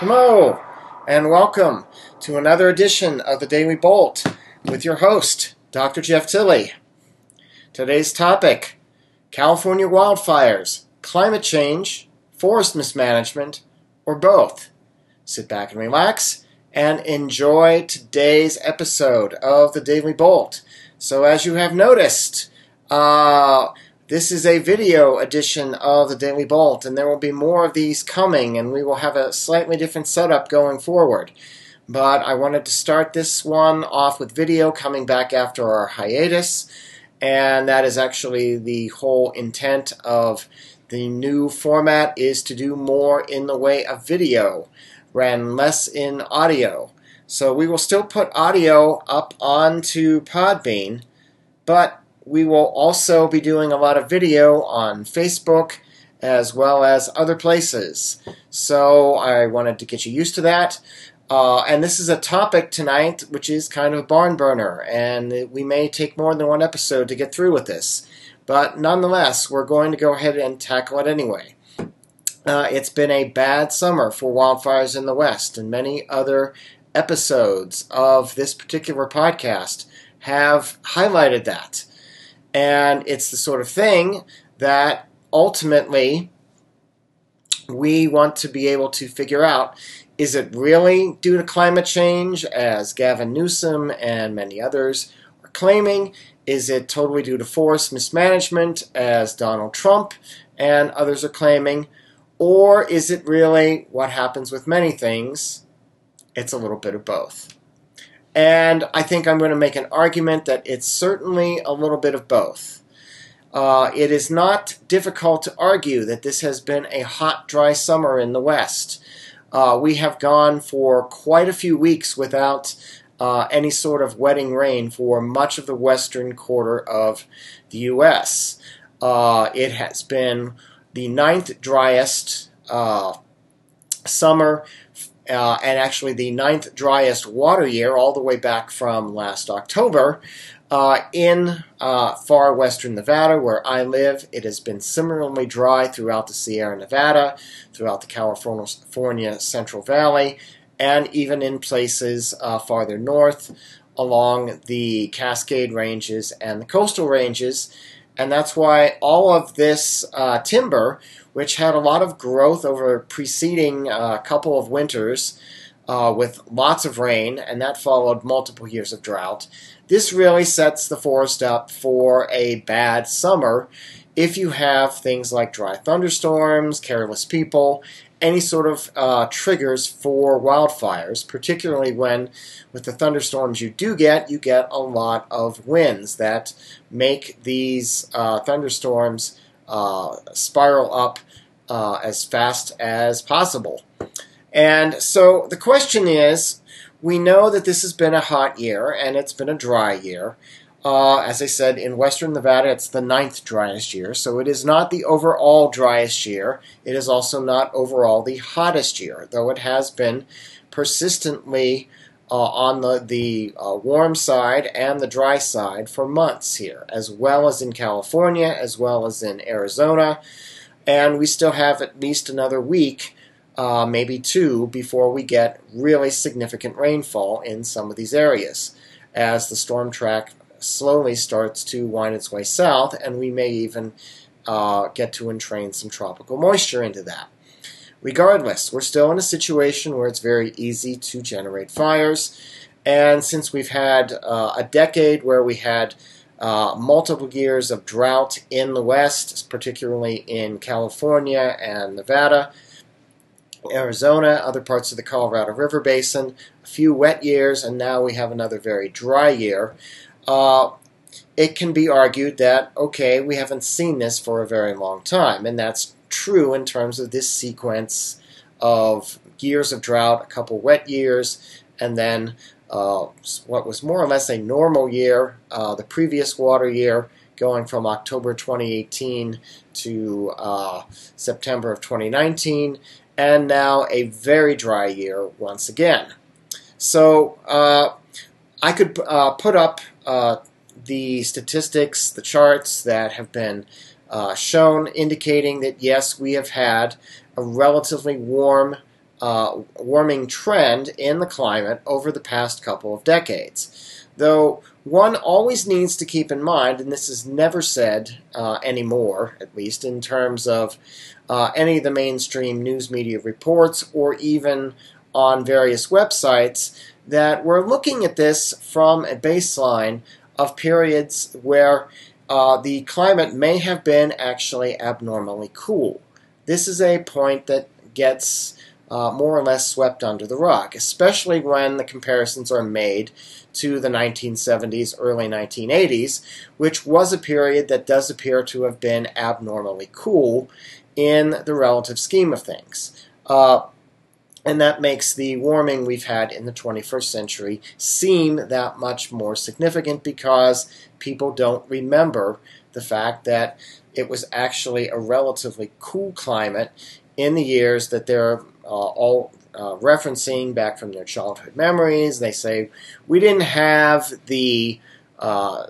Hello, and welcome to another edition of the Daily Bolt with your host, Dr. Jeff Tilley. Today's topic California wildfires, climate change, forest mismanagement, or both. Sit back and relax and enjoy today's episode of the Daily Bolt. So, as you have noticed, uh, this is a video edition of the Daily Bolt, and there will be more of these coming, and we will have a slightly different setup going forward. But I wanted to start this one off with video coming back after our hiatus, and that is actually the whole intent of the new format is to do more in the way of video and less in audio. So we will still put audio up onto Podbean, but we will also be doing a lot of video on Facebook as well as other places. So I wanted to get you used to that. Uh, and this is a topic tonight which is kind of a barn burner, and we may take more than one episode to get through with this. But nonetheless, we're going to go ahead and tackle it anyway. Uh, it's been a bad summer for wildfires in the West, and many other episodes of this particular podcast have highlighted that. And it's the sort of thing that ultimately we want to be able to figure out is it really due to climate change, as Gavin Newsom and many others are claiming? Is it totally due to forest mismanagement, as Donald Trump and others are claiming? Or is it really what happens with many things? It's a little bit of both. And I think I'm going to make an argument that it's certainly a little bit of both. Uh, it is not difficult to argue that this has been a hot, dry summer in the West. Uh, we have gone for quite a few weeks without uh, any sort of wetting rain for much of the western quarter of the U.S. Uh, it has been the ninth driest uh, summer uh, and actually the ninth driest water year, all the way back from last October. Uh, in uh, far western Nevada, where I live, it has been similarly dry throughout the Sierra Nevada, throughout the California Central Valley, and even in places uh, farther north along the Cascade Ranges and the coastal ranges. And that's why all of this uh, timber which had a lot of growth over preceding uh, couple of winters uh, with lots of rain, and that followed multiple years of drought. This really sets the forest up for a bad summer if you have things like dry thunderstorms, careless people, any sort of uh, triggers for wildfires, particularly when, with the thunderstorms you do get, you get a lot of winds that make these uh, thunderstorms uh, spiral up uh, as fast as possible. And so the question is we know that this has been a hot year and it's been a dry year. Uh, as I said, in western Nevada, it's the ninth driest year, so it is not the overall driest year. It is also not overall the hottest year, though it has been persistently uh, on the, the uh, warm side and the dry side for months here, as well as in California, as well as in Arizona. And we still have at least another week, uh, maybe two, before we get really significant rainfall in some of these areas as the storm track slowly starts to wind its way south, and we may even uh, get to entrain some tropical moisture into that. Regardless, we're still in a situation where it's very easy to generate fires. And since we've had uh, a decade where we had uh, multiple years of drought in the West, particularly in California and Nevada, Arizona, other parts of the Colorado River Basin, a few wet years, and now we have another very dry year. Uh, it can be argued that, okay, we haven't seen this for a very long time, and that's true in terms of this sequence of years of drought, a couple wet years, and then uh, what was more or less a normal year, uh, the previous water year, going from October 2018 to uh, September of 2019, and now a very dry year once again. So uh, I could uh, put up uh, the statistics, the charts that have been shown indicating that yes, we have had a relatively warm uh, warming trend in the climate over the past couple of decades. Though one always needs to keep in mind, and this is never said uh, anymore, at least in terms of uh, any of the mainstream news media reports or even on various websites, that we're looking at this from a baseline of periods where uh, the climate may have been actually abnormally cool. This is a point that gets uh, more or less swept under the rug, especially when the comparisons are made to the 1970s, early 1980s, which was a period that does appear to have been abnormally cool in the relative scheme of things. Uh, and that makes the warming we've had in the 21st century seem that much more significant because people don't remember the fact that it was actually a relatively cool climate in the years that they're uh, all uh, referencing back from their childhood memories. They say, we didn't have the uh,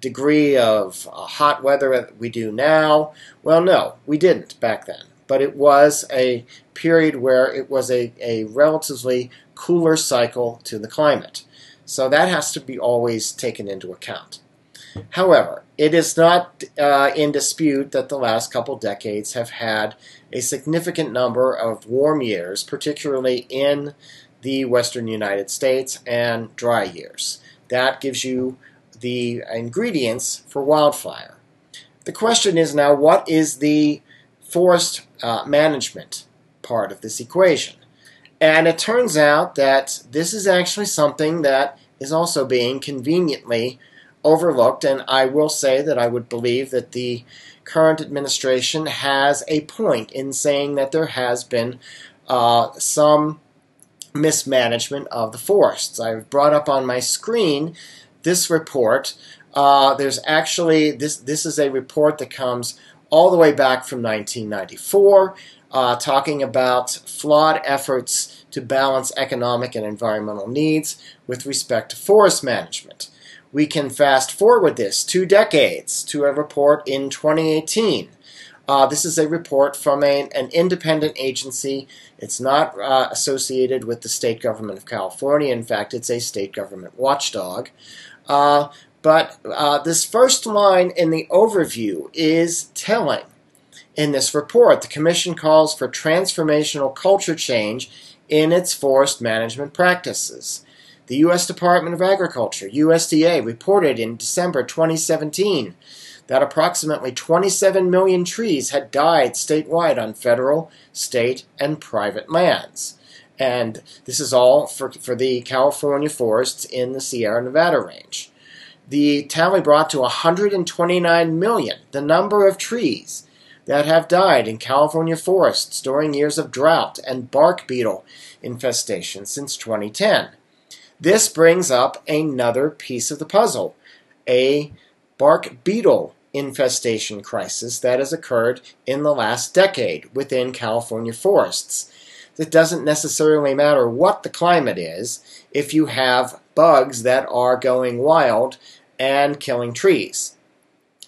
degree of uh, hot weather that we do now. Well, no, we didn't back then but it was a period where it was a, a relatively cooler cycle to the climate. So that has to be always taken into account. However, it is not uh, in dispute that the last couple decades have had a significant number of warm years, particularly in the western United States, and dry years. That gives you the ingredients for wildfire. The question is now what is the forest uh, management part of this equation. And it turns out that this is actually something that is also being conveniently overlooked. And I will say that I would believe that the current administration has a point in saying that there has been uh, some mismanagement of the forests. I've brought up on my screen this report. Uh, there's actually this. This is a report that comes all the way back from 1994, uh, talking about flawed efforts to balance economic and environmental needs with respect to forest management. We can fast forward this two decades to a report in 2018. Uh, this is a report from a, an independent agency. It's not uh, associated with the state government of California. In fact, it's a state government watchdog. Uh, but uh, this first line in the overview is telling. In this report, the Commission calls for transformational culture change in its forest management practices. The U.S. Department of Agriculture, USDA, reported in December 2017 that approximately 27 million trees had died statewide on federal, state, and private lands. And this is all for, for the California forests in the Sierra Nevada range the tally brought to 129 million the number of trees that have died in California forests during years of drought and bark beetle infestation since 2010. This brings up another piece of the puzzle a bark beetle infestation crisis that has occurred in the last decade within California forests. It doesn't necessarily matter what the climate is if you have bugs that are going wild and killing trees.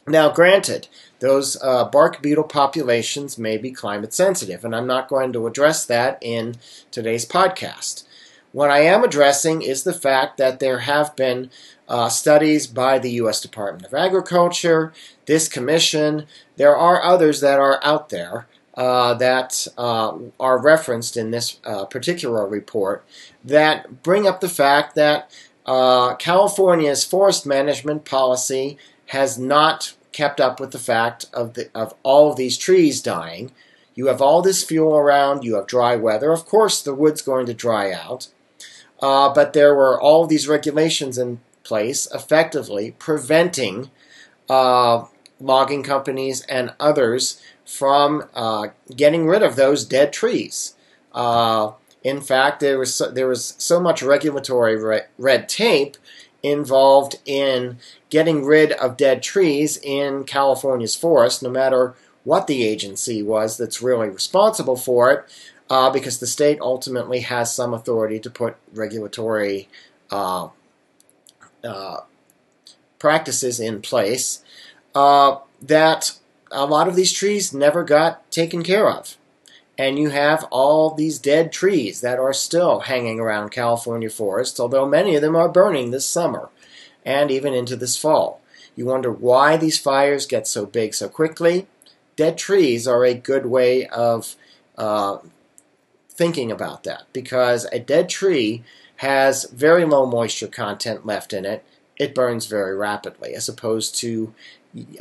Now, granted, those uh, bark beetle populations may be climate sensitive, and I'm not going to address that in today's podcast. What I am addressing is the fact that there have been uh, studies by the U.S. Department of Agriculture, this commission, there are others that are out there uh, that uh, are referenced in this uh, particular report that bring up the fact that uh, California's forest management policy has not kept up with the fact of, the, of all of these trees dying. You have all this fuel around, you have dry weather. Of course, the wood's going to dry out. Uh, but there were all these regulations in place effectively preventing uh, logging companies and others from uh, getting rid of those dead trees. Uh, in fact, there was so, there was so much regulatory re- red tape involved in getting rid of dead trees in California's forest, no matter what the agency was that's really responsible for it, uh, because the state ultimately has some authority to put regulatory uh, uh, practices in place, uh, that a lot of these trees never got taken care of. And you have all these dead trees that are still hanging around California forests, although many of them are burning this summer and even into this fall. You wonder why these fires get so big so quickly. Dead trees are a good way of uh, thinking about that because a dead tree has very low moisture content left in it. It burns very rapidly, as opposed to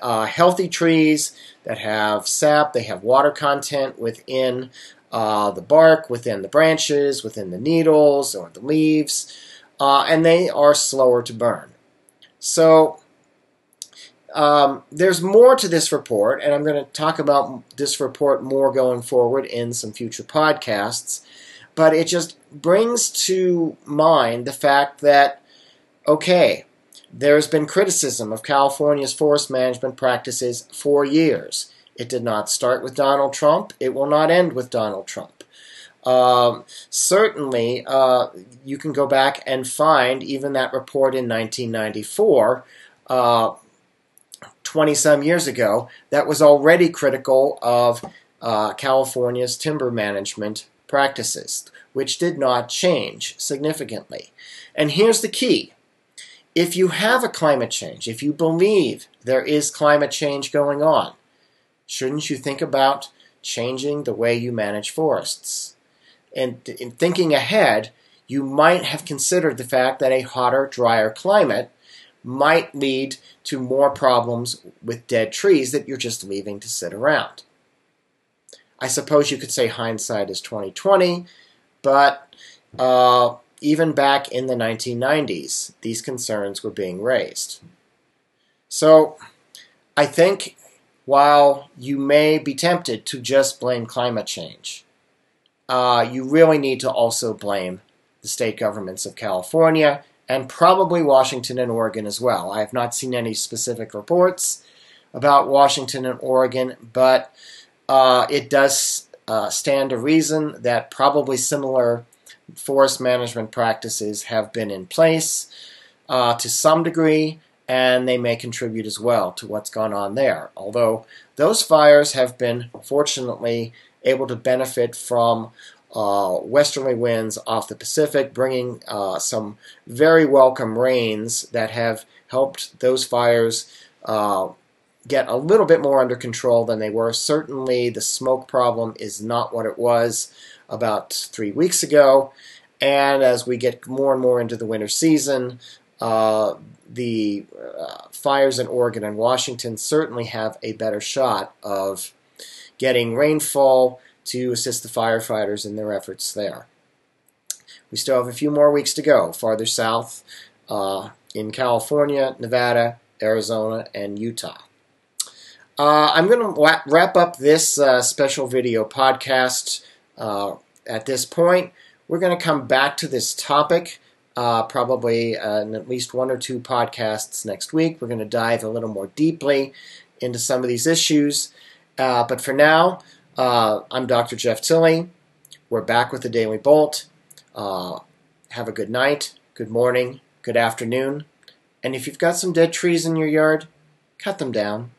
uh, healthy trees that have sap, they have water content within uh, the bark, within the branches, within the needles or the leaves, uh, and they are slower to burn. So um, there's more to this report, and I'm going to talk about this report more going forward in some future podcasts. But it just brings to mind the fact that, okay, there's been criticism of California's forest management practices for years. It did not start with Donald Trump. It will not end with Donald Trump. Um, certainly, uh, you can go back and find even that report in 1994, uh, 20 some years ago, that was already critical of uh, California's timber management practices, which did not change significantly. And here's the key if you have a climate change, if you believe there is climate change going on, shouldn't you think about changing the way you manage forests? And in thinking ahead, you might have considered the fact that a hotter, drier climate might lead to more problems with dead trees that you're just leaving to sit around. I suppose you could say hindsight is 2020, but uh, even back in the 1990s, these concerns were being raised. So I think while you may be tempted to just blame climate change, uh, you really need to also blame the state governments of California and probably Washington and Oregon as well. I have not seen any specific reports about Washington and Oregon, but uh, it does uh, stand to reason that probably similar forest management practices have been in place uh, to some degree, and they may contribute as well to what's gone on there. Although those fires have been fortunately able to benefit from uh, westerly winds off the Pacific, bringing uh, some very welcome rains that have helped those fires uh, get a little bit more under control than they were. Certainly, the smoke problem is not what it was about three weeks ago. And as we get more and more into the winter season, uh, the uh, fires in Oregon and Washington certainly have a better shot of getting rainfall to assist the firefighters in their efforts there. We still have a few more weeks to go farther south uh, in California, Nevada, Arizona, and Utah. Uh, I'm going to wrap up this uh, special video podcast uh, at this point. We're going to come back to this topic uh, probably uh, in at least one or two podcasts next week. We're going to dive a little more deeply into some of these issues. but for now, uh, I'm Dr. Jeff Tilley. We're back with the Daily Bolt. Uh, have a good night, good morning, good afternoon. And if you've got some dead trees in your yard, cut them down.